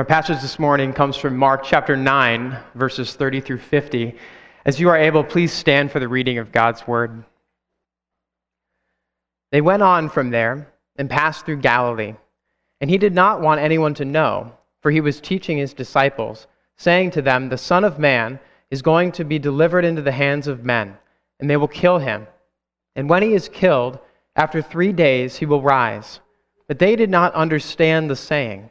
Our passage this morning comes from Mark chapter 9, verses 30 through 50. As you are able, please stand for the reading of God's word. They went on from there and passed through Galilee, and he did not want anyone to know, for he was teaching his disciples, saying to them, The Son of Man is going to be delivered into the hands of men, and they will kill him. And when he is killed, after three days he will rise. But they did not understand the saying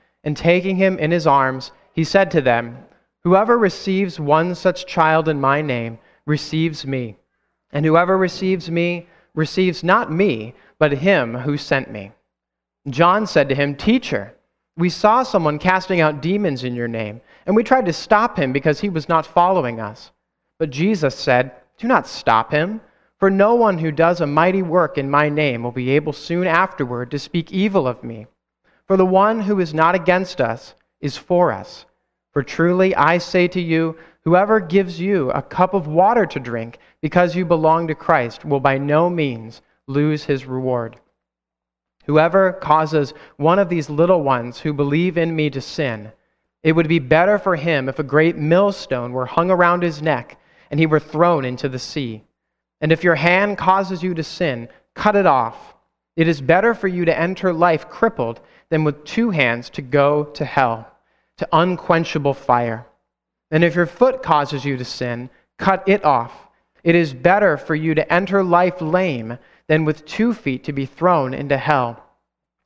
and taking him in his arms, he said to them, Whoever receives one such child in my name receives me, and whoever receives me receives not me, but him who sent me. John said to him, Teacher, we saw someone casting out demons in your name, and we tried to stop him because he was not following us. But Jesus said, Do not stop him, for no one who does a mighty work in my name will be able soon afterward to speak evil of me. For the one who is not against us is for us. For truly I say to you, whoever gives you a cup of water to drink because you belong to Christ will by no means lose his reward. Whoever causes one of these little ones who believe in me to sin, it would be better for him if a great millstone were hung around his neck and he were thrown into the sea. And if your hand causes you to sin, cut it off. It is better for you to enter life crippled than with two hands to go to hell, to unquenchable fire. And if your foot causes you to sin, cut it off. It is better for you to enter life lame than with two feet to be thrown into hell.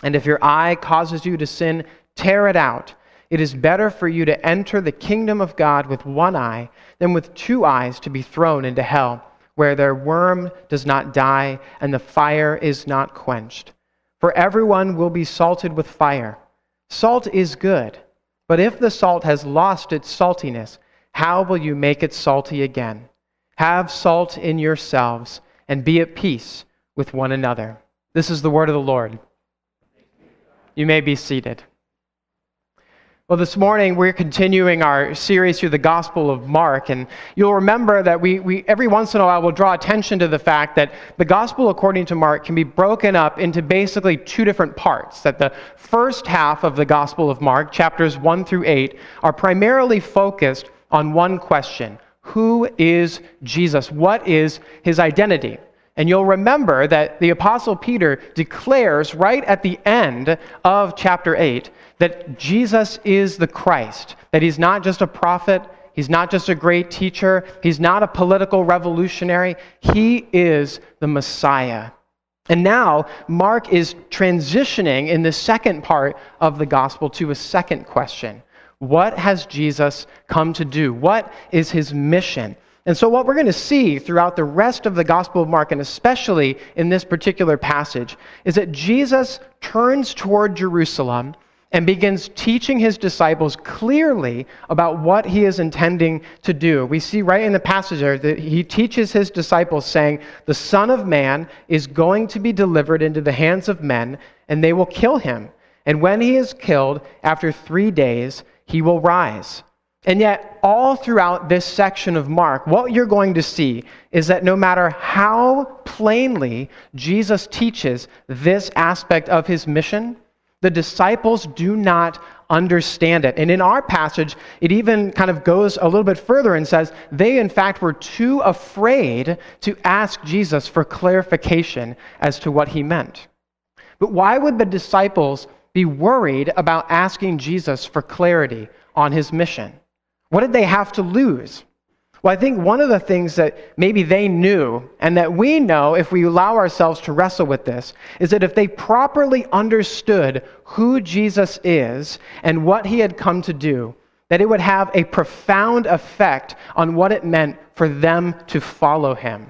And if your eye causes you to sin, tear it out. It is better for you to enter the kingdom of God with one eye than with two eyes to be thrown into hell, where their worm does not die and the fire is not quenched. For everyone will be salted with fire. Salt is good, but if the salt has lost its saltiness, how will you make it salty again? Have salt in yourselves and be at peace with one another. This is the word of the Lord. You may be seated. Well, this morning we're continuing our series through the Gospel of Mark, and you'll remember that we, we every once in a while will draw attention to the fact that the Gospel according to Mark can be broken up into basically two different parts. That the first half of the Gospel of Mark, chapters 1 through 8, are primarily focused on one question Who is Jesus? What is his identity? And you'll remember that the Apostle Peter declares right at the end of chapter 8 that Jesus is the Christ, that he's not just a prophet, he's not just a great teacher, he's not a political revolutionary, he is the Messiah. And now, Mark is transitioning in the second part of the gospel to a second question What has Jesus come to do? What is his mission? And so, what we're going to see throughout the rest of the Gospel of Mark, and especially in this particular passage, is that Jesus turns toward Jerusalem and begins teaching his disciples clearly about what he is intending to do. We see right in the passage there that he teaches his disciples, saying, The Son of Man is going to be delivered into the hands of men, and they will kill him. And when he is killed, after three days, he will rise. And yet, all throughout this section of Mark, what you're going to see is that no matter how plainly Jesus teaches this aspect of his mission, the disciples do not understand it. And in our passage, it even kind of goes a little bit further and says they, in fact, were too afraid to ask Jesus for clarification as to what he meant. But why would the disciples be worried about asking Jesus for clarity on his mission? What did they have to lose? Well, I think one of the things that maybe they knew, and that we know if we allow ourselves to wrestle with this, is that if they properly understood who Jesus is and what he had come to do, that it would have a profound effect on what it meant for them to follow him.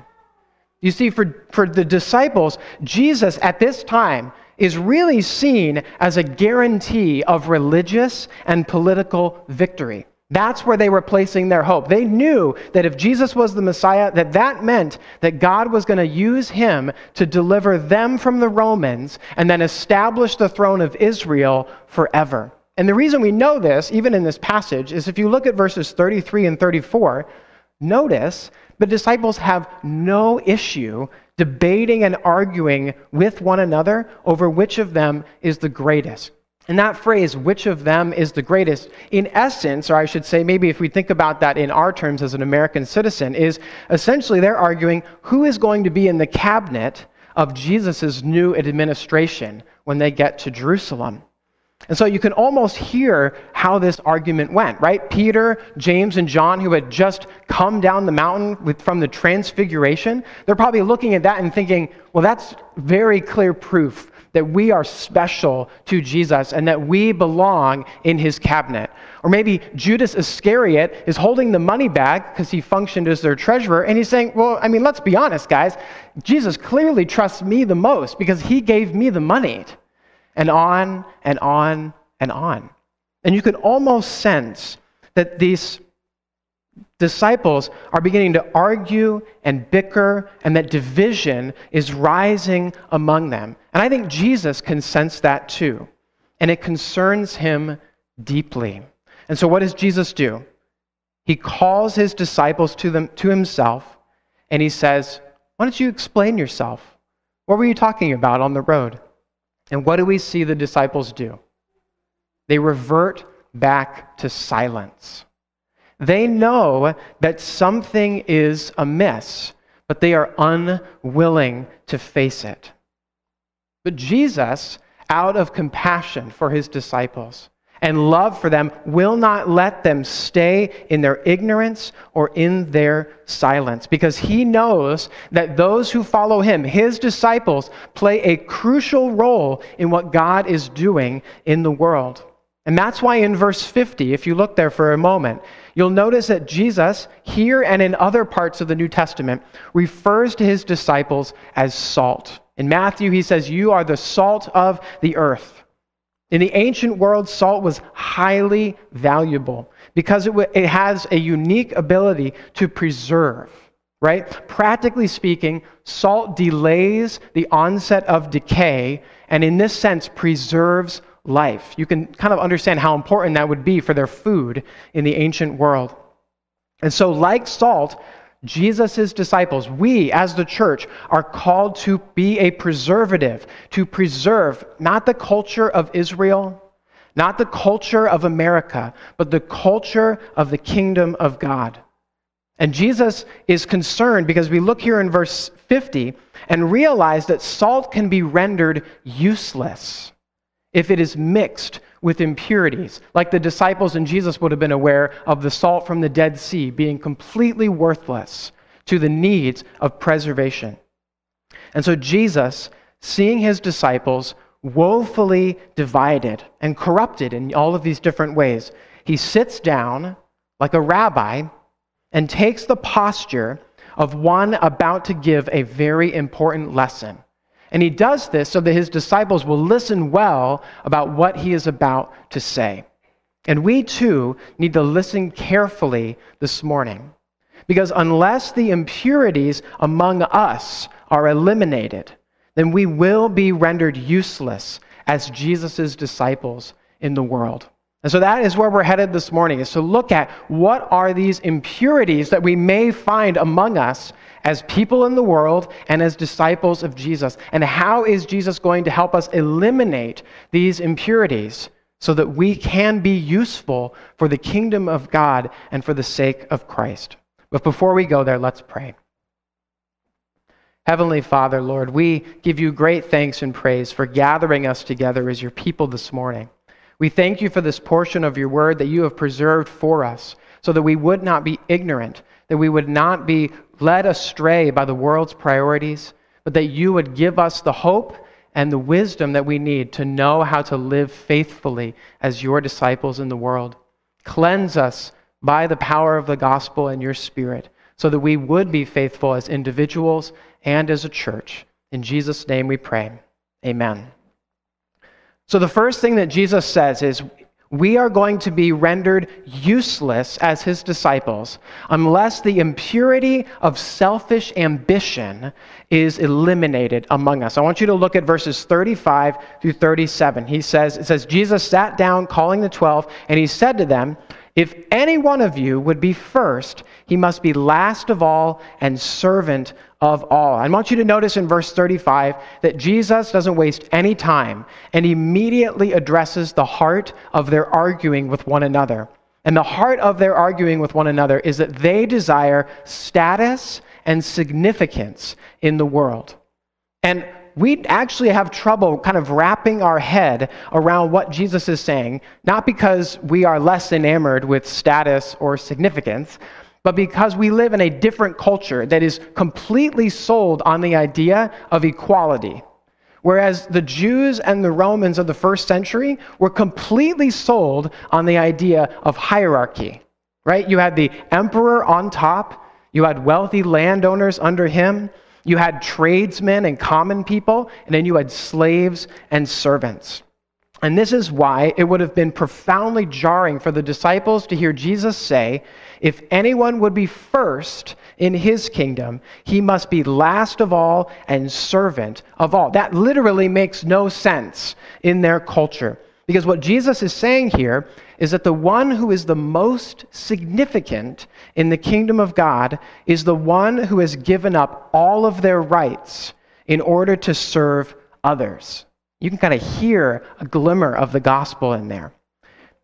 You see, for, for the disciples, Jesus at this time is really seen as a guarantee of religious and political victory. That's where they were placing their hope. They knew that if Jesus was the Messiah, that that meant that God was going to use him to deliver them from the Romans and then establish the throne of Israel forever. And the reason we know this, even in this passage, is if you look at verses 33 and 34, notice the disciples have no issue debating and arguing with one another over which of them is the greatest. And that phrase, which of them is the greatest, in essence, or I should say, maybe if we think about that in our terms as an American citizen, is essentially they're arguing who is going to be in the cabinet of Jesus' new administration when they get to Jerusalem. And so you can almost hear how this argument went, right? Peter, James, and John, who had just come down the mountain with, from the transfiguration, they're probably looking at that and thinking, well, that's very clear proof that we are special to Jesus and that we belong in his cabinet. Or maybe Judas Iscariot is holding the money bag because he functioned as their treasurer, and he's saying, Well, I mean, let's be honest, guys. Jesus clearly trusts me the most because he gave me the money. And on and on and on. And you can almost sense that these disciples are beginning to argue and bicker, and that division is rising among them. And I think Jesus can sense that too. And it concerns him deeply. And so, what does Jesus do? He calls his disciples to, them, to himself, and he says, Why don't you explain yourself? What were you talking about on the road? And what do we see the disciples do? They revert back to silence. They know that something is amiss, but they are unwilling to face it. But Jesus, out of compassion for his disciples and love for them, will not let them stay in their ignorance or in their silence because he knows that those who follow him, his disciples, play a crucial role in what God is doing in the world. And that's why in verse 50, if you look there for a moment, you'll notice that Jesus, here and in other parts of the New Testament, refers to his disciples as salt. In Matthew, he says, You are the salt of the earth. In the ancient world, salt was highly valuable because it, w- it has a unique ability to preserve, right? Practically speaking, salt delays the onset of decay and, in this sense, preserves life. You can kind of understand how important that would be for their food in the ancient world. And so, like salt, Jesus' disciples, we as the church, are called to be a preservative, to preserve not the culture of Israel, not the culture of America, but the culture of the kingdom of God. And Jesus is concerned because we look here in verse 50 and realize that salt can be rendered useless if it is mixed with impurities, like the disciples and Jesus would have been aware of the salt from the Dead Sea being completely worthless to the needs of preservation. And so Jesus, seeing his disciples woefully divided and corrupted in all of these different ways, he sits down like a rabbi and takes the posture of one about to give a very important lesson. And he does this so that his disciples will listen well about what he is about to say. And we too need to listen carefully this morning. Because unless the impurities among us are eliminated, then we will be rendered useless as Jesus' disciples in the world. And so that is where we're headed this morning, is to look at what are these impurities that we may find among us as people in the world and as disciples of Jesus. And how is Jesus going to help us eliminate these impurities so that we can be useful for the kingdom of God and for the sake of Christ? But before we go there, let's pray. Heavenly Father, Lord, we give you great thanks and praise for gathering us together as your people this morning. We thank you for this portion of your word that you have preserved for us so that we would not be ignorant, that we would not be led astray by the world's priorities, but that you would give us the hope and the wisdom that we need to know how to live faithfully as your disciples in the world. Cleanse us by the power of the gospel and your spirit so that we would be faithful as individuals and as a church. In Jesus' name we pray. Amen. So, the first thing that Jesus says is we are going to be rendered useless as his disciples unless the impurity of selfish ambition is eliminated among us. I want you to look at verses 35 through 37. He says, it says, Jesus sat down calling the 12, and he said to them, if any one of you would be first, he must be last of all and servant of all. I want you to notice in verse 35 that Jesus doesn't waste any time and immediately addresses the heart of their arguing with one another. And the heart of their arguing with one another is that they desire status and significance in the world. And we actually have trouble kind of wrapping our head around what Jesus is saying, not because we are less enamored with status or significance, but because we live in a different culture that is completely sold on the idea of equality. Whereas the Jews and the Romans of the first century were completely sold on the idea of hierarchy, right? You had the emperor on top, you had wealthy landowners under him, you had tradesmen and common people, and then you had slaves and servants. And this is why it would have been profoundly jarring for the disciples to hear Jesus say, If anyone would be first in his kingdom, he must be last of all and servant of all. That literally makes no sense in their culture. Because what Jesus is saying here is that the one who is the most significant in the kingdom of God is the one who has given up all of their rights in order to serve others. You can kind of hear a glimmer of the gospel in there.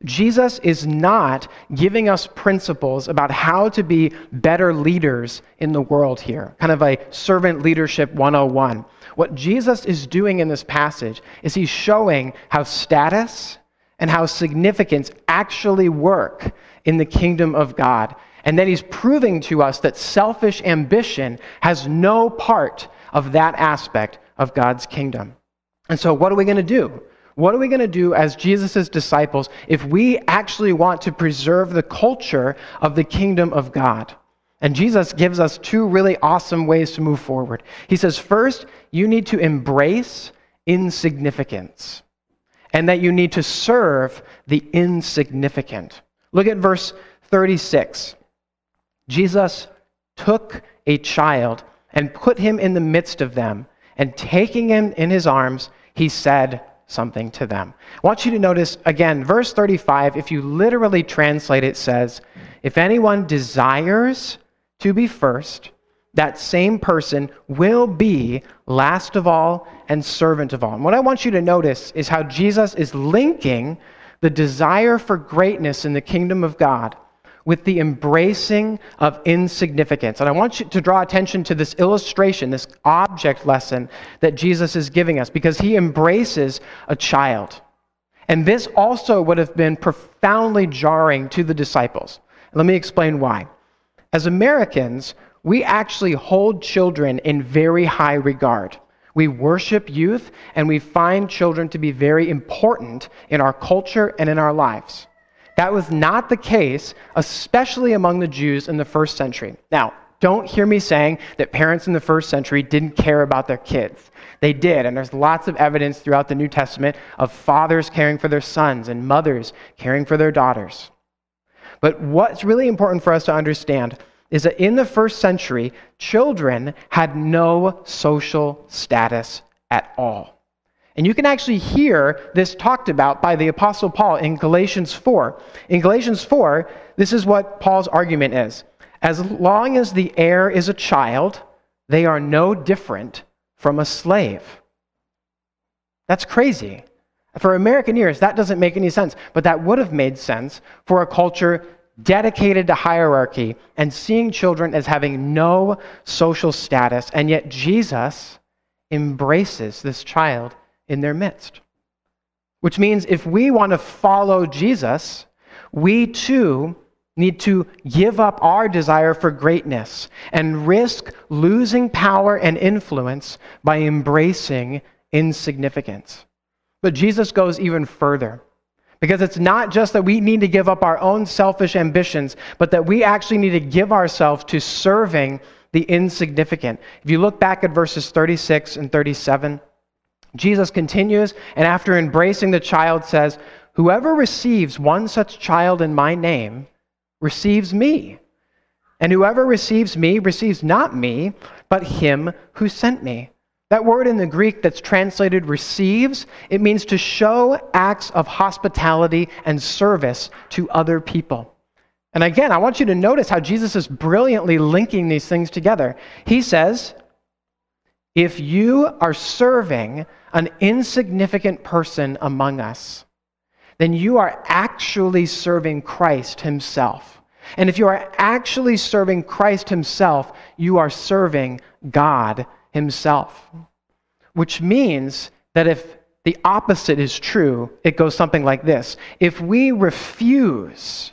Jesus is not giving us principles about how to be better leaders in the world here, kind of a servant leadership 101. What Jesus is doing in this passage is he's showing how status and how significance actually work in the kingdom of God. And then he's proving to us that selfish ambition has no part of that aspect of God's kingdom. And so, what are we going to do? What are we going to do as Jesus' disciples if we actually want to preserve the culture of the kingdom of God? And Jesus gives us two really awesome ways to move forward. He says, first, you need to embrace insignificance and that you need to serve the insignificant. Look at verse 36. Jesus took a child and put him in the midst of them, and taking him in his arms, he said something to them. I want you to notice again, verse 35, if you literally translate it, says, If anyone desires to be first, that same person will be last of all and servant of all. And what I want you to notice is how Jesus is linking the desire for greatness in the kingdom of God with the embracing of insignificance. And I want you to draw attention to this illustration, this object lesson that Jesus is giving us, because he embraces a child. And this also would have been profoundly jarring to the disciples. Let me explain why. As Americans, we actually hold children in very high regard. We worship youth and we find children to be very important in our culture and in our lives. That was not the case, especially among the Jews in the first century. Now, don't hear me saying that parents in the first century didn't care about their kids. They did, and there's lots of evidence throughout the New Testament of fathers caring for their sons and mothers caring for their daughters. But what's really important for us to understand is that in the first century, children had no social status at all. And you can actually hear this talked about by the Apostle Paul in Galatians 4. In Galatians 4, this is what Paul's argument is As long as the heir is a child, they are no different from a slave. That's crazy. For American ears, that doesn't make any sense, but that would have made sense for a culture dedicated to hierarchy and seeing children as having no social status. And yet Jesus embraces this child in their midst. Which means if we want to follow Jesus, we too need to give up our desire for greatness and risk losing power and influence by embracing insignificance. But Jesus goes even further. Because it's not just that we need to give up our own selfish ambitions, but that we actually need to give ourselves to serving the insignificant. If you look back at verses 36 and 37, Jesus continues, and after embracing the child, says, Whoever receives one such child in my name receives me. And whoever receives me receives not me, but him who sent me. That word in the Greek that's translated receives, it means to show acts of hospitality and service to other people. And again, I want you to notice how Jesus is brilliantly linking these things together. He says, If you are serving an insignificant person among us, then you are actually serving Christ Himself. And if you are actually serving Christ Himself, you are serving God himself. Which means that if the opposite is true, it goes something like this If we refuse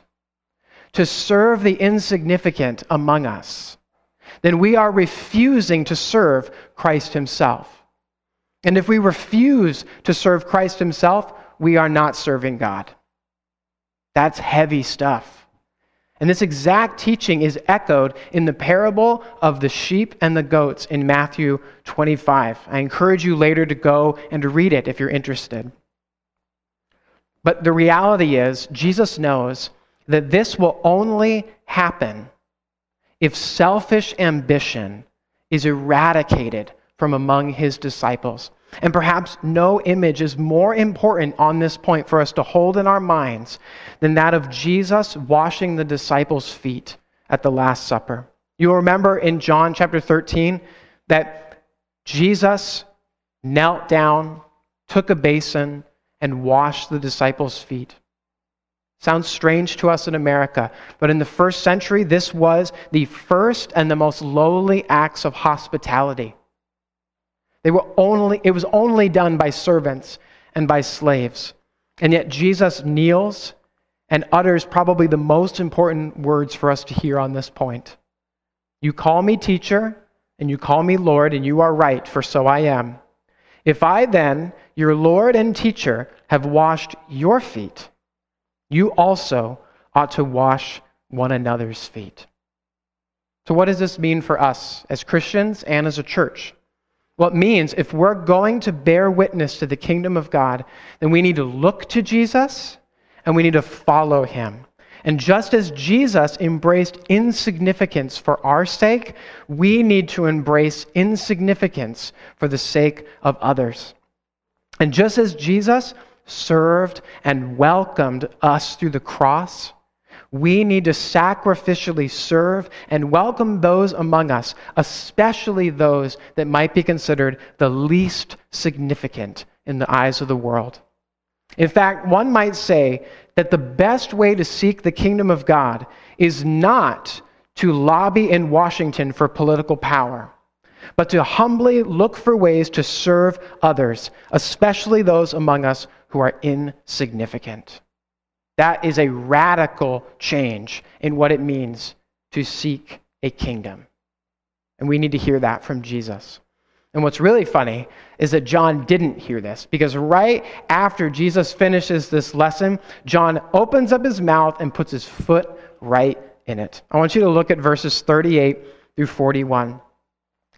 to serve the insignificant among us, then we are refusing to serve Christ himself. And if we refuse to serve Christ himself, we are not serving God. That's heavy stuff. And this exact teaching is echoed in the parable of the sheep and the goats in Matthew 25. I encourage you later to go and read it if you're interested. But the reality is, Jesus knows that this will only happen if selfish ambition is eradicated from among his disciples. And perhaps no image is more important on this point for us to hold in our minds than that of Jesus washing the disciples' feet at the Last Supper. You'll remember in John chapter 13 that Jesus knelt down, took a basin, and washed the disciples' feet. Sounds strange to us in America, but in the first century, this was the first and the most lowly acts of hospitality. They were only, it was only done by servants and by slaves. And yet Jesus kneels and utters probably the most important words for us to hear on this point. You call me teacher, and you call me Lord, and you are right, for so I am. If I then, your Lord and teacher, have washed your feet, you also ought to wash one another's feet. So, what does this mean for us as Christians and as a church? Well, it means if we're going to bear witness to the kingdom of God, then we need to look to Jesus and we need to follow him. And just as Jesus embraced insignificance for our sake, we need to embrace insignificance for the sake of others. And just as Jesus served and welcomed us through the cross, we need to sacrificially serve and welcome those among us, especially those that might be considered the least significant in the eyes of the world. In fact, one might say that the best way to seek the kingdom of God is not to lobby in Washington for political power, but to humbly look for ways to serve others, especially those among us who are insignificant. That is a radical change in what it means to seek a kingdom. And we need to hear that from Jesus. And what's really funny is that John didn't hear this because right after Jesus finishes this lesson, John opens up his mouth and puts his foot right in it. I want you to look at verses 38 through 41.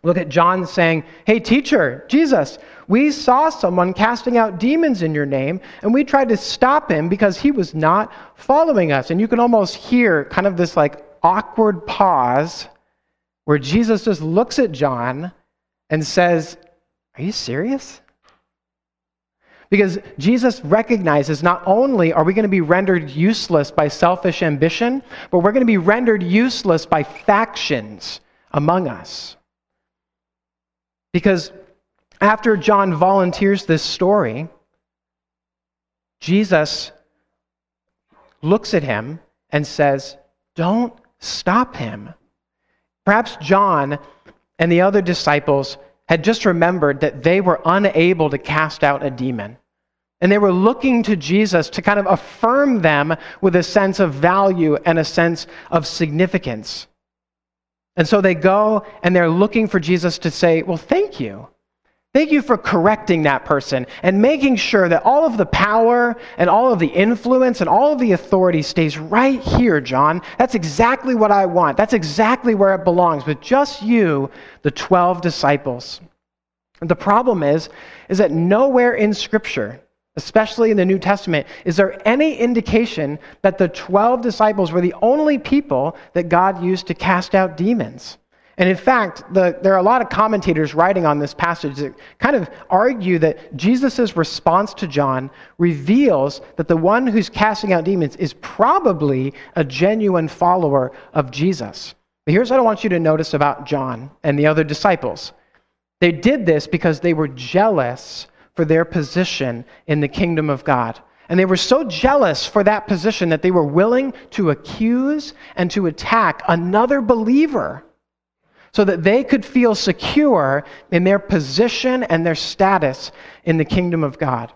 Look at John saying, Hey, teacher, Jesus, we saw someone casting out demons in your name, and we tried to stop him because he was not following us. And you can almost hear kind of this like awkward pause where Jesus just looks at John and says, Are you serious? Because Jesus recognizes not only are we going to be rendered useless by selfish ambition, but we're going to be rendered useless by factions among us. Because after John volunteers this story, Jesus looks at him and says, Don't stop him. Perhaps John and the other disciples had just remembered that they were unable to cast out a demon. And they were looking to Jesus to kind of affirm them with a sense of value and a sense of significance. And so they go and they're looking for Jesus to say, Well, thank you. Thank you for correcting that person and making sure that all of the power and all of the influence and all of the authority stays right here, John. That's exactly what I want. That's exactly where it belongs, with just you, the 12 disciples. And the problem is, is that nowhere in Scripture, especially in the New Testament, is there any indication that the 12 disciples were the only people that God used to cast out demons? And in fact, the, there are a lot of commentators writing on this passage that kind of argue that Jesus' response to John reveals that the one who's casting out demons is probably a genuine follower of Jesus. But here's what I want you to notice about John and the other disciples they did this because they were jealous for their position in the kingdom of God. And they were so jealous for that position that they were willing to accuse and to attack another believer so that they could feel secure in their position and their status in the kingdom of God.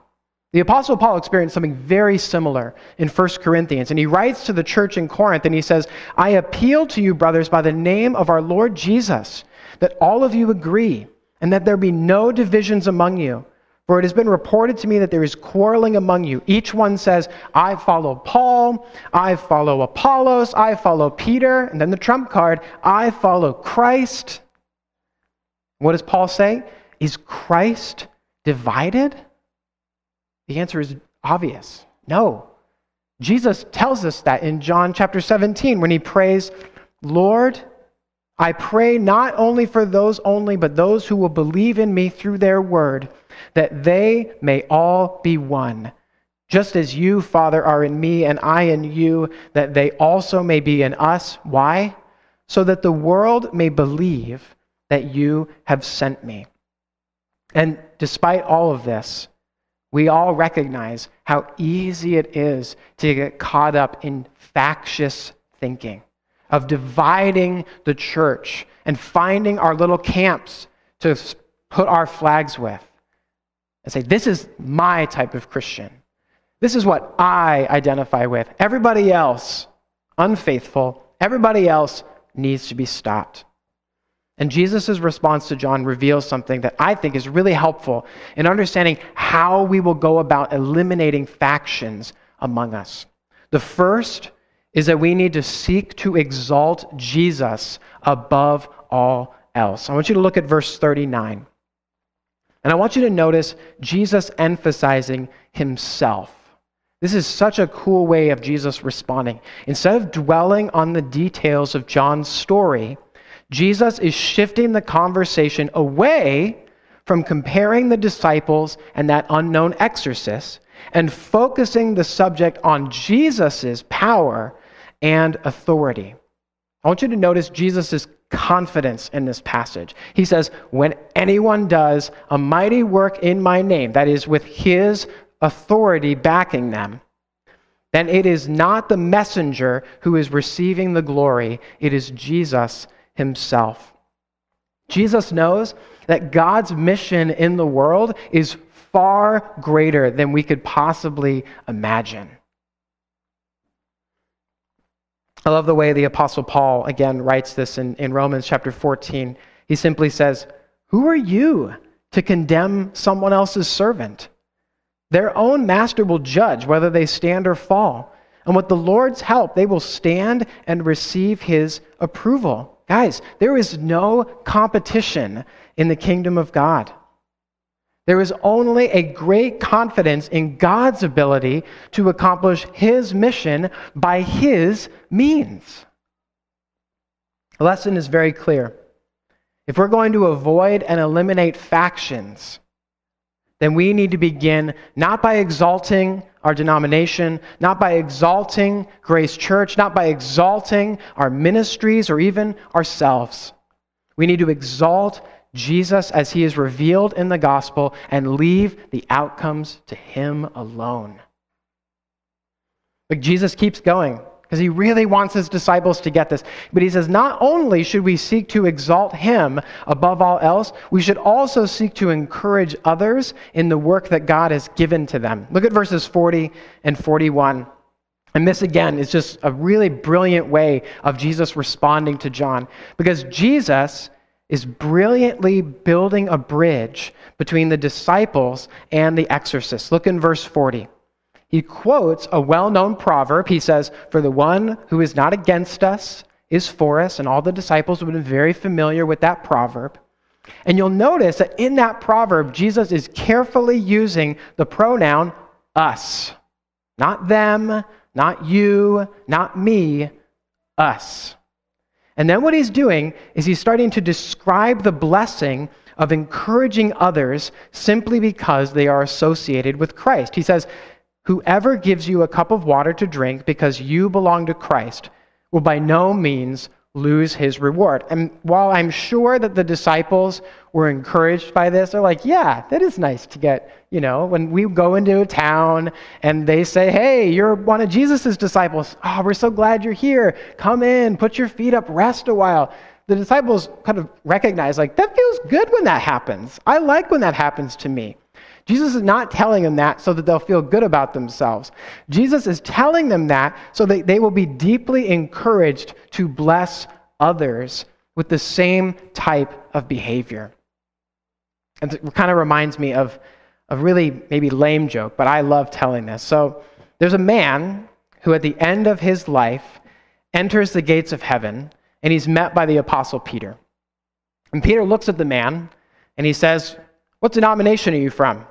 The Apostle Paul experienced something very similar in 1 Corinthians, and he writes to the church in Corinth and he says, I appeal to you, brothers, by the name of our Lord Jesus, that all of you agree, and that there be no divisions among you for it has been reported to me that there is quarreling among you. Each one says, I follow Paul, I follow Apollos, I follow Peter, and then the trump card, I follow Christ. What does Paul say? Is Christ divided? The answer is obvious no. Jesus tells us that in John chapter 17 when he prays, Lord, I pray not only for those only, but those who will believe in me through their word, that they may all be one. Just as you, Father, are in me and I in you, that they also may be in us. Why? So that the world may believe that you have sent me. And despite all of this, we all recognize how easy it is to get caught up in factious thinking of dividing the church and finding our little camps to put our flags with and say, This is my type of Christian. This is what I identify with. Everybody else, unfaithful, everybody else needs to be stopped. And Jesus' response to John reveals something that I think is really helpful in understanding how we will go about eliminating factions among us. The first is that we need to seek to exalt Jesus above all else. I want you to look at verse 39. And I want you to notice Jesus emphasizing himself. This is such a cool way of Jesus responding. Instead of dwelling on the details of John's story, Jesus is shifting the conversation away from comparing the disciples and that unknown exorcist and focusing the subject on Jesus' power and authority. I want you to notice Jesus' confidence in this passage. He says, When anyone does a mighty work in my name, that is, with his authority backing them, then it is not the messenger who is receiving the glory, it is Jesus himself. Jesus knows that God's mission in the world is far greater than we could possibly imagine. I love the way the Apostle Paul, again, writes this in, in Romans chapter 14. He simply says, Who are you to condemn someone else's servant? Their own master will judge whether they stand or fall. And with the Lord's help, they will stand and receive his approval. Guys, there is no competition in the kingdom of God. There is only a great confidence in God's ability to accomplish his mission by his means. The lesson is very clear. If we're going to avoid and eliminate factions, then we need to begin not by exalting our denomination, not by exalting Grace Church, not by exalting our ministries or even ourselves. We need to exalt Jesus as he is revealed in the gospel and leave the outcomes to him alone. But Jesus keeps going because he really wants his disciples to get this. But he says, not only should we seek to exalt him above all else, we should also seek to encourage others in the work that God has given to them. Look at verses 40 and 41. And this, again, is just a really brilliant way of Jesus responding to John. Because Jesus is brilliantly building a bridge between the disciples and the exorcists. Look in verse 40. He quotes a well known proverb. He says, For the one who is not against us is for us. And all the disciples would have been very familiar with that proverb. And you'll notice that in that proverb, Jesus is carefully using the pronoun us. Not them, not you, not me, us. And then what he's doing is he's starting to describe the blessing of encouraging others simply because they are associated with Christ. He says, Whoever gives you a cup of water to drink because you belong to Christ will by no means lose his reward. And while I'm sure that the disciples were encouraged by this, they're like, yeah, that is nice to get, you know, when we go into a town and they say, hey, you're one of Jesus' disciples. Oh, we're so glad you're here. Come in, put your feet up, rest a while. The disciples kind of recognize, like, that feels good when that happens. I like when that happens to me. Jesus is not telling them that so that they'll feel good about themselves. Jesus is telling them that so that they will be deeply encouraged to bless others with the same type of behavior. And it kind of reminds me of a really maybe lame joke, but I love telling this. So there's a man who, at the end of his life, enters the gates of heaven and he's met by the apostle Peter. And Peter looks at the man and he says, What denomination are you from?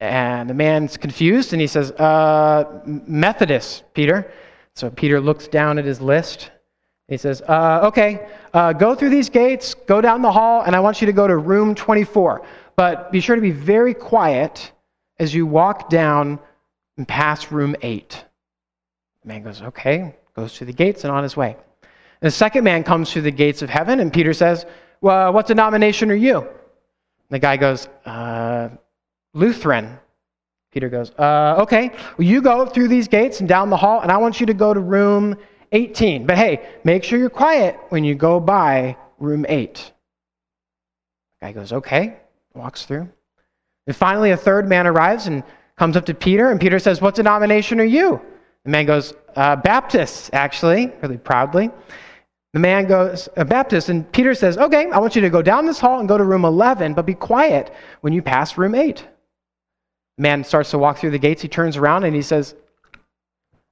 And the man's confused and he says, uh, Methodist, Peter. So Peter looks down at his list. He says, uh, Okay, uh, go through these gates, go down the hall, and I want you to go to room 24. But be sure to be very quiet as you walk down and pass room 8. The man goes, Okay, goes through the gates and on his way. And the second man comes through the gates of heaven, and Peter says, Well, what denomination are you? And the guy goes, uh, Lutheran. Peter goes, uh, okay, well, you go through these gates and down the hall, and I want you to go to room 18. But hey, make sure you're quiet when you go by room 8. The guy goes, okay, walks through. And finally, a third man arrives and comes up to Peter, and Peter says, What denomination are you? The man goes, uh, Baptist, actually, really proudly. The man goes, a Baptist, and Peter says, Okay, I want you to go down this hall and go to room 11, but be quiet when you pass room 8 man starts to walk through the gates. He turns around and he says,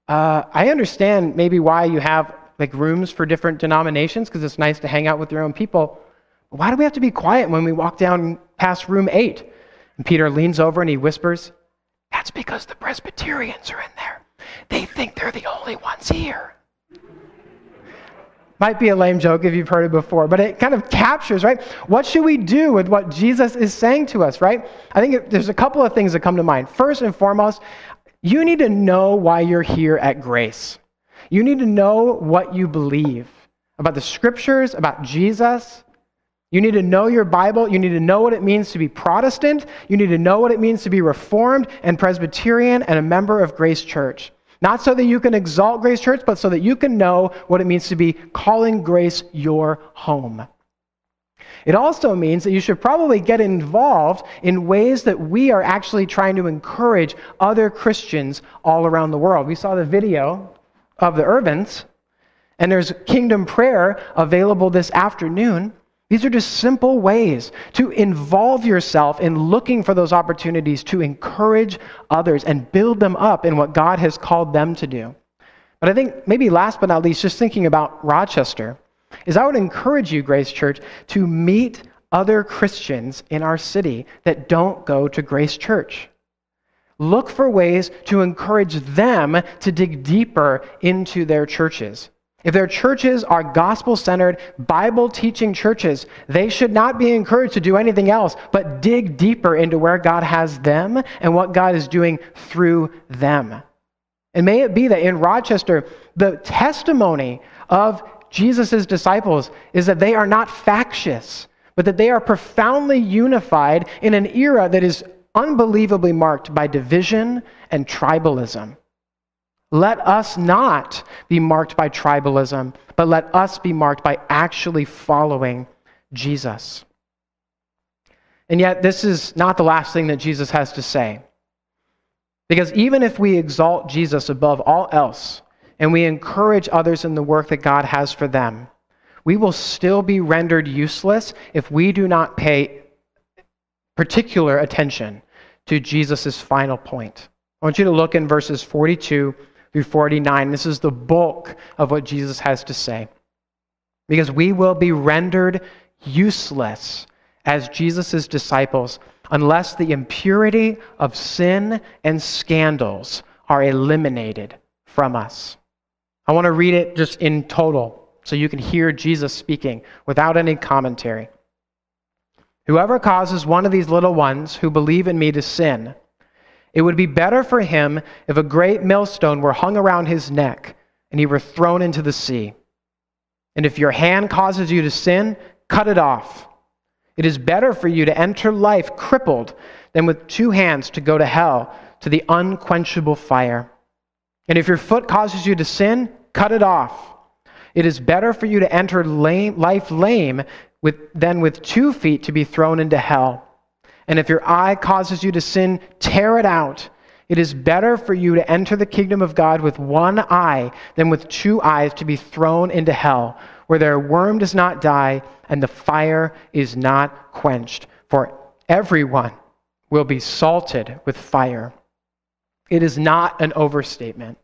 uh, I understand maybe why you have like rooms for different denominations because it's nice to hang out with your own people. Why do we have to be quiet when we walk down past room eight? And Peter leans over and he whispers, That's because the Presbyterians are in there. They think they're the only ones here. Might be a lame joke if you've heard it before, but it kind of captures, right? What should we do with what Jesus is saying to us, right? I think there's a couple of things that come to mind. First and foremost, you need to know why you're here at Grace. You need to know what you believe about the scriptures, about Jesus. You need to know your Bible. You need to know what it means to be Protestant. You need to know what it means to be Reformed and Presbyterian and a member of Grace Church. Not so that you can exalt Grace Church, but so that you can know what it means to be calling Grace your home. It also means that you should probably get involved in ways that we are actually trying to encourage other Christians all around the world. We saw the video of the Urbans, and there's kingdom prayer available this afternoon. These are just simple ways to involve yourself in looking for those opportunities to encourage others and build them up in what God has called them to do. But I think maybe last but not least, just thinking about Rochester, is I would encourage you, Grace Church, to meet other Christians in our city that don't go to Grace Church. Look for ways to encourage them to dig deeper into their churches. If their churches are gospel centered, Bible teaching churches, they should not be encouraged to do anything else but dig deeper into where God has them and what God is doing through them. And may it be that in Rochester, the testimony of Jesus' disciples is that they are not factious, but that they are profoundly unified in an era that is unbelievably marked by division and tribalism. Let us not be marked by tribalism, but let us be marked by actually following Jesus. And yet, this is not the last thing that Jesus has to say. Because even if we exalt Jesus above all else and we encourage others in the work that God has for them, we will still be rendered useless if we do not pay particular attention to Jesus' final point. I want you to look in verses 42 through 49. This is the bulk of what Jesus has to say. Because we will be rendered useless as Jesus' disciples unless the impurity of sin and scandals are eliminated from us. I want to read it just in total so you can hear Jesus speaking without any commentary. Whoever causes one of these little ones who believe in me to sin, it would be better for him if a great millstone were hung around his neck and he were thrown into the sea. And if your hand causes you to sin, cut it off. It is better for you to enter life crippled than with two hands to go to hell, to the unquenchable fire. And if your foot causes you to sin, cut it off. It is better for you to enter lame, life lame with, than with two feet to be thrown into hell. And if your eye causes you to sin, tear it out. It is better for you to enter the kingdom of God with one eye than with two eyes to be thrown into hell, where their worm does not die and the fire is not quenched. For everyone will be salted with fire. It is not an overstatement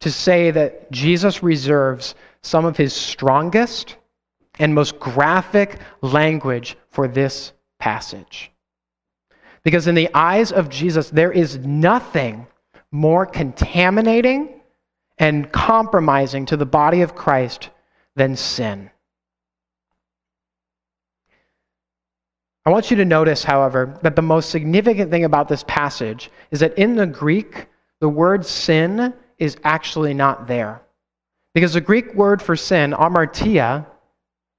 to say that Jesus reserves some of his strongest and most graphic language for this passage. Because in the eyes of Jesus, there is nothing more contaminating and compromising to the body of Christ than sin. I want you to notice, however, that the most significant thing about this passage is that in the Greek, the word sin is actually not there. Because the Greek word for sin, amartia,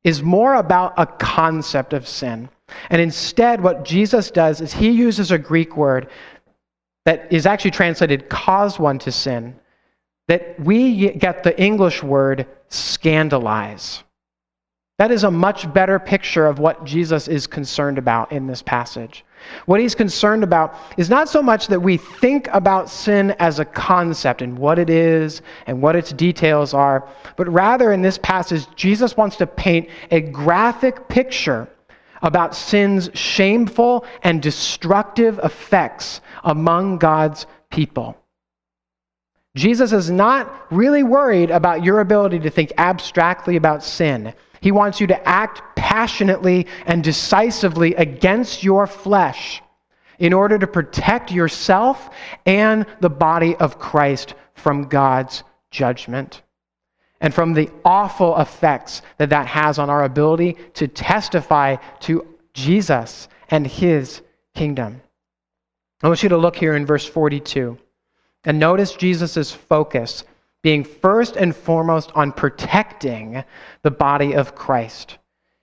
is more about a concept of sin. And instead, what Jesus does is he uses a Greek word that is actually translated cause one to sin, that we get the English word scandalize. That is a much better picture of what Jesus is concerned about in this passage. What he's concerned about is not so much that we think about sin as a concept and what it is and what its details are, but rather in this passage, Jesus wants to paint a graphic picture about sin's shameful and destructive effects among God's people. Jesus is not really worried about your ability to think abstractly about sin. He wants you to act passionately and decisively against your flesh in order to protect yourself and the body of Christ from God's judgment and from the awful effects that that has on our ability to testify to Jesus and his kingdom. I want you to look here in verse 42 and notice Jesus' focus being first and foremost on protecting the body of Christ.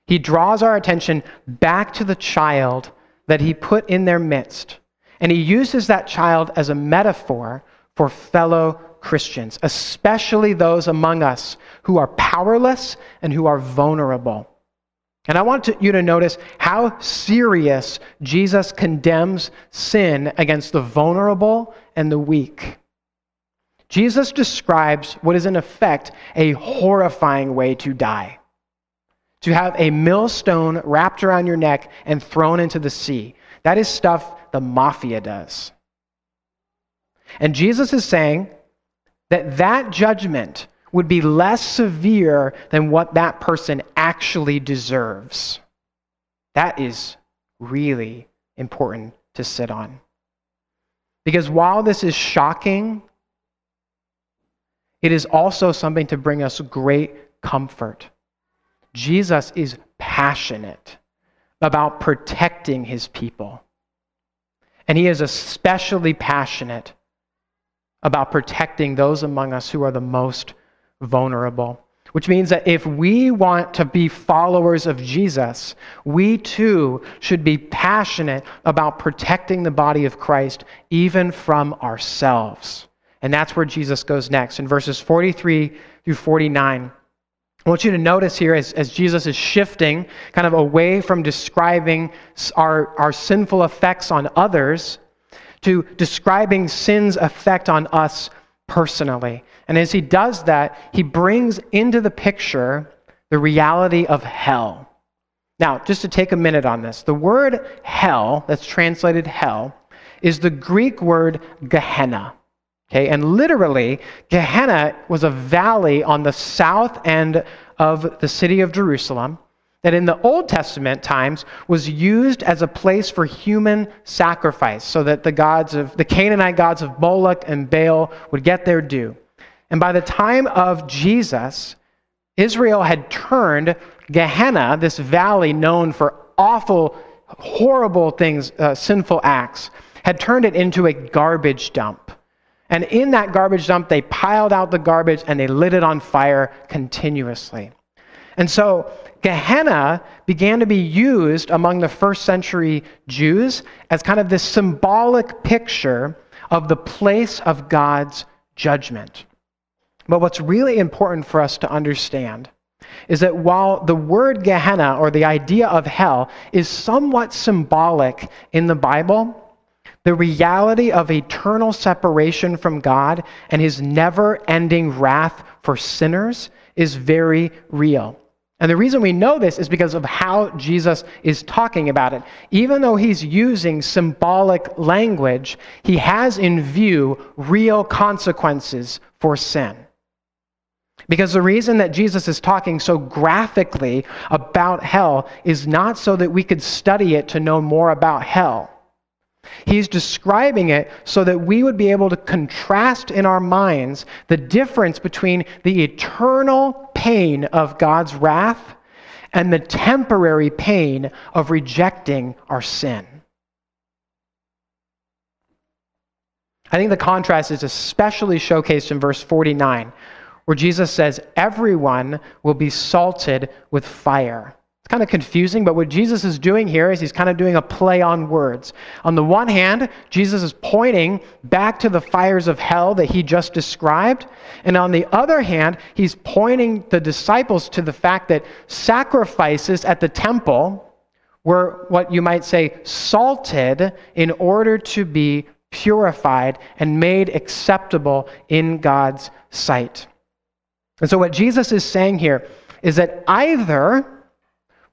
He draws our attention back to the child that he put in their midst, and he uses that child as a metaphor for fellow Christians, especially those among us who are powerless and who are vulnerable. And I want to, you to notice how serious Jesus condemns sin against the vulnerable and the weak. Jesus describes what is, in effect, a horrifying way to die to have a millstone wrapped around your neck and thrown into the sea. That is stuff the mafia does. And Jesus is saying that that judgment would be less severe than what that person actually deserves. That is really important to sit on. Because while this is shocking, it is also something to bring us great comfort. Jesus is passionate about protecting his people. And he is especially passionate about protecting those among us who are the most vulnerable. Which means that if we want to be followers of Jesus, we too should be passionate about protecting the body of Christ, even from ourselves. And that's where Jesus goes next in verses 43 through 49. I want you to notice here as, as Jesus is shifting kind of away from describing our, our sinful effects on others to describing sin's effect on us personally. And as he does that, he brings into the picture the reality of hell. Now, just to take a minute on this, the word hell, that's translated hell, is the Greek word Gehenna. Okay, and literally, Gehenna was a valley on the south end of the city of Jerusalem that in the Old Testament times was used as a place for human sacrifice so that the gods of the Canaanite gods of Moloch and Baal would get their due. And by the time of Jesus, Israel had turned Gehenna, this valley known for awful, horrible things, uh, sinful acts, had turned it into a garbage dump. And in that garbage dump, they piled out the garbage and they lit it on fire continuously. And so Gehenna began to be used among the first century Jews as kind of this symbolic picture of the place of God's judgment. But what's really important for us to understand is that while the word Gehenna or the idea of hell is somewhat symbolic in the Bible, the reality of eternal separation from God and his never ending wrath for sinners is very real. And the reason we know this is because of how Jesus is talking about it. Even though he's using symbolic language, he has in view real consequences for sin. Because the reason that Jesus is talking so graphically about hell is not so that we could study it to know more about hell. He's describing it so that we would be able to contrast in our minds the difference between the eternal pain of God's wrath and the temporary pain of rejecting our sin. I think the contrast is especially showcased in verse 49, where Jesus says, Everyone will be salted with fire kind of confusing, but what Jesus is doing here is he's kind of doing a play on words. On the one hand, Jesus is pointing back to the fires of hell that he just described. And on the other hand, he's pointing the disciples to the fact that sacrifices at the temple were what you might say salted in order to be purified and made acceptable in God's sight. And so, what Jesus is saying here is that either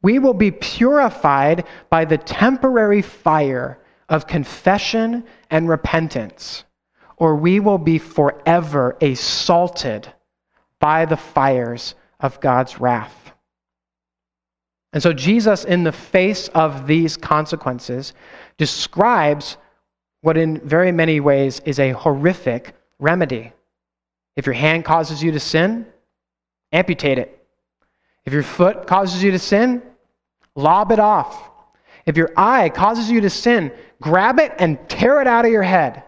we will be purified by the temporary fire of confession and repentance, or we will be forever assaulted by the fires of God's wrath. And so, Jesus, in the face of these consequences, describes what, in very many ways, is a horrific remedy. If your hand causes you to sin, amputate it. If your foot causes you to sin, lob it off. If your eye causes you to sin, grab it and tear it out of your head.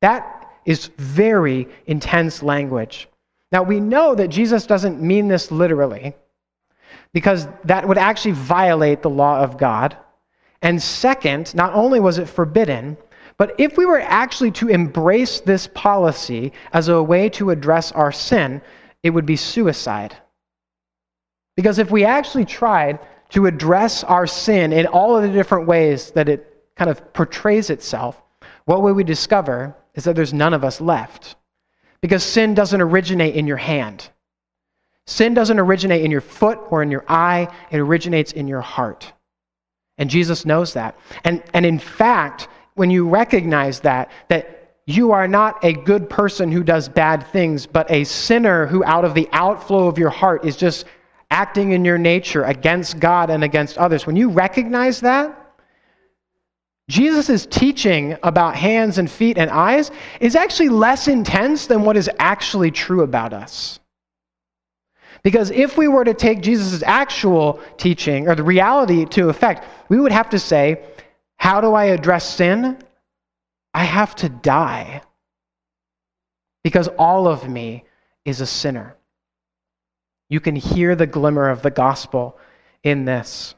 That is very intense language. Now, we know that Jesus doesn't mean this literally because that would actually violate the law of God. And second, not only was it forbidden, but if we were actually to embrace this policy as a way to address our sin, it would be suicide. Because if we actually tried to address our sin in all of the different ways that it kind of portrays itself, what would we discover is that there's none of us left. Because sin doesn't originate in your hand. Sin doesn't originate in your foot or in your eye, it originates in your heart. And Jesus knows that. And, and in fact, when you recognize that, that you are not a good person who does bad things, but a sinner who, out of the outflow of your heart, is just acting in your nature against God and against others, when you recognize that, Jesus' teaching about hands and feet and eyes is actually less intense than what is actually true about us. Because if we were to take Jesus' actual teaching or the reality to effect, we would have to say, How do I address sin? I have to die. Because all of me is a sinner. You can hear the glimmer of the gospel in this.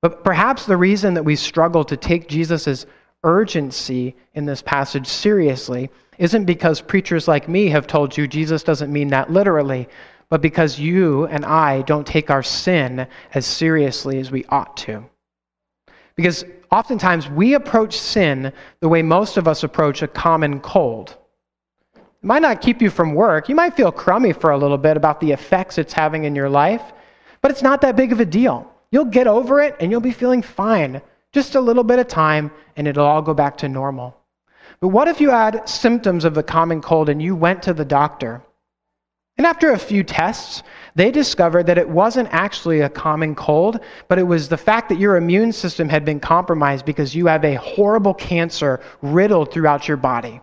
But perhaps the reason that we struggle to take Jesus' urgency in this passage seriously isn't because preachers like me have told you Jesus doesn't mean that literally, but because you and I don't take our sin as seriously as we ought to. Because oftentimes we approach sin the way most of us approach a common cold. It might not keep you from work. You might feel crummy for a little bit about the effects it's having in your life, but it's not that big of a deal. You'll get over it and you'll be feeling fine. Just a little bit of time and it'll all go back to normal. But what if you had symptoms of the common cold and you went to the doctor And after a few tests, they discovered that it wasn't actually a common cold, but it was the fact that your immune system had been compromised because you have a horrible cancer riddled throughout your body.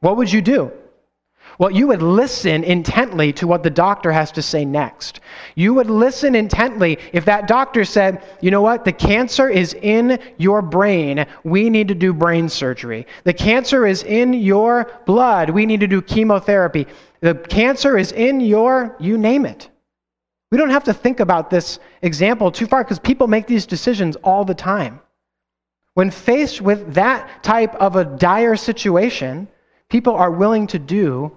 What would you do? Well, you would listen intently to what the doctor has to say next. You would listen intently if that doctor said, you know what, the cancer is in your brain. We need to do brain surgery. The cancer is in your blood. We need to do chemotherapy. The cancer is in your, you name it. We don't have to think about this example too far because people make these decisions all the time. When faced with that type of a dire situation, people are willing to do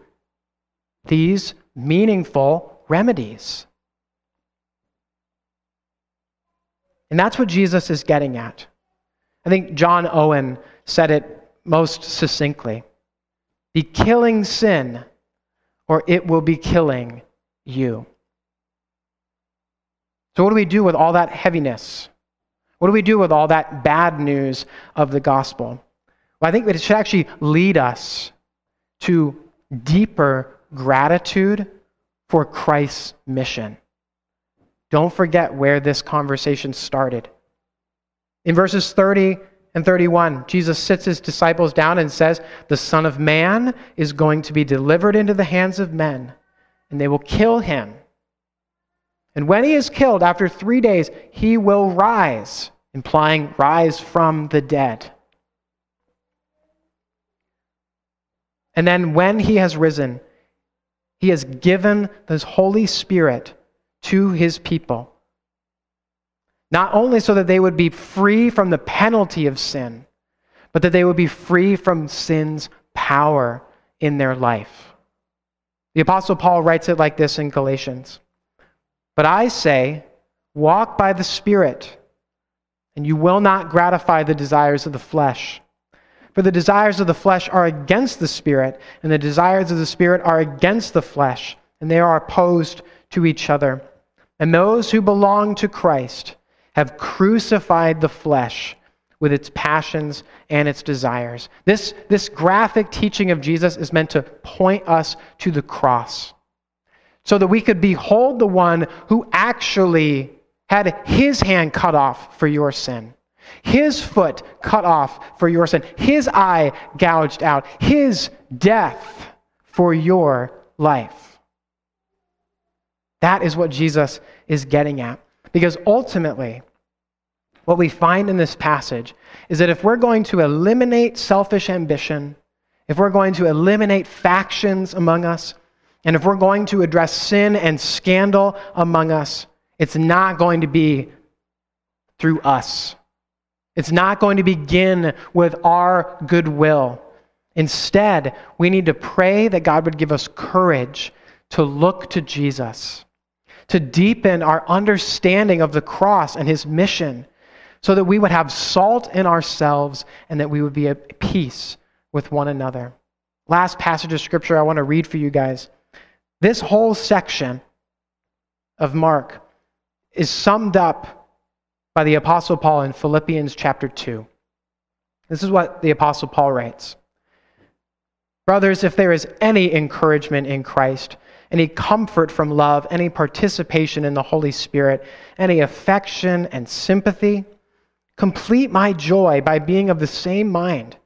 these meaningful remedies. And that's what Jesus is getting at. I think John Owen said it most succinctly Be killing sin, or it will be killing you. So, what do we do with all that heaviness? What do we do with all that bad news of the gospel? Well, I think that it should actually lead us to deeper gratitude for Christ's mission. Don't forget where this conversation started. In verses 30 and 31, Jesus sits his disciples down and says, The Son of Man is going to be delivered into the hands of men, and they will kill him. And when he is killed, after three days, he will rise, implying rise from the dead. And then when he has risen, he has given his Holy Spirit to his people. Not only so that they would be free from the penalty of sin, but that they would be free from sin's power in their life. The Apostle Paul writes it like this in Galatians But I say, walk by the Spirit, and you will not gratify the desires of the flesh. For the desires of the flesh are against the Spirit, and the desires of the Spirit are against the flesh, and they are opposed to each other. And those who belong to Christ have crucified the flesh with its passions and its desires. This, this graphic teaching of Jesus is meant to point us to the cross so that we could behold the one who actually had his hand cut off for your sin his foot cut off for your sin, his eye gouged out, his death for your life. That is what Jesus is getting at. Because ultimately, what we find in this passage is that if we're going to eliminate selfish ambition, if we're going to eliminate factions among us, and if we're going to address sin and scandal among us, it's not going to be through us. It's not going to begin with our goodwill. Instead, we need to pray that God would give us courage to look to Jesus, to deepen our understanding of the cross and his mission, so that we would have salt in ourselves and that we would be at peace with one another. Last passage of scripture I want to read for you guys. This whole section of Mark is summed up by the Apostle Paul in Philippians chapter 2. This is what the Apostle Paul writes Brothers, if there is any encouragement in Christ, any comfort from love, any participation in the Holy Spirit, any affection and sympathy, complete my joy by being of the same mind,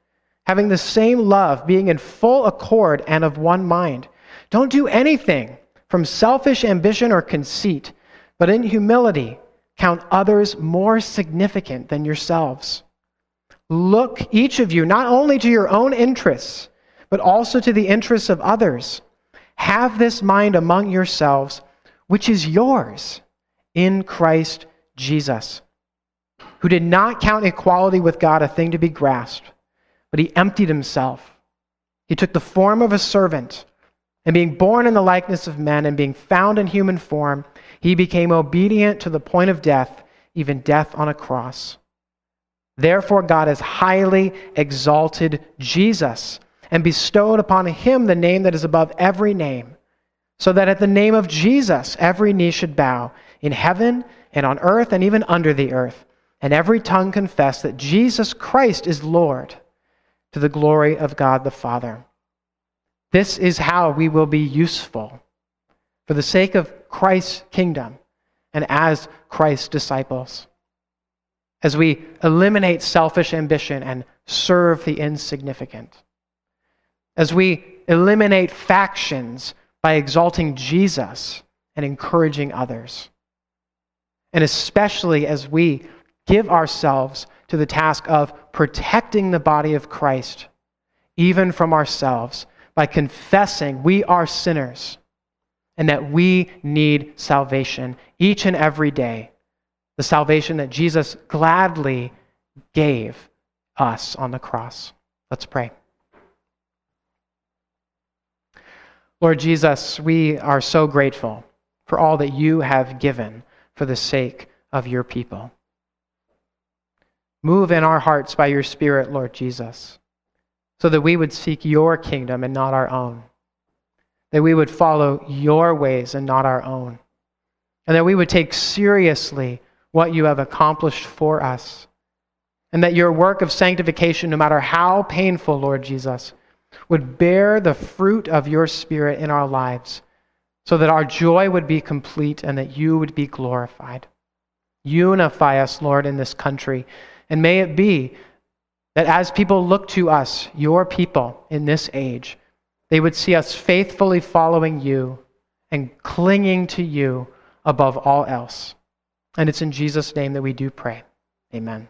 having the same love, being in full accord and of one mind. Don't do anything from selfish ambition or conceit, but in humility Count others more significant than yourselves. Look, each of you, not only to your own interests, but also to the interests of others. Have this mind among yourselves, which is yours in Christ Jesus, who did not count equality with God a thing to be grasped, but he emptied himself. He took the form of a servant, and being born in the likeness of men, and being found in human form, he became obedient to the point of death, even death on a cross. Therefore, God has highly exalted Jesus and bestowed upon him the name that is above every name, so that at the name of Jesus every knee should bow in heaven and on earth and even under the earth, and every tongue confess that Jesus Christ is Lord to the glory of God the Father. This is how we will be useful for the sake of Christ's kingdom and as Christ's disciples. As we eliminate selfish ambition and serve the insignificant. As we eliminate factions by exalting Jesus and encouraging others. And especially as we give ourselves to the task of protecting the body of Christ, even from ourselves, by confessing we are sinners and that we need salvation each and every day. The salvation that Jesus gladly gave us on the cross. Let's pray. Lord Jesus, we are so grateful for all that you have given for the sake of your people. Move in our hearts by your Spirit, Lord Jesus, so that we would seek your kingdom and not our own, that we would follow your ways and not our own, and that we would take seriously what you have accomplished for us, and that your work of sanctification, no matter how painful, Lord Jesus, would bear the fruit of your Spirit in our lives so that our joy would be complete and that you would be glorified. Unify us, Lord, in this country. And may it be that as people look to us, your people in this age, they would see us faithfully following you and clinging to you above all else. And it's in Jesus' name that we do pray. Amen.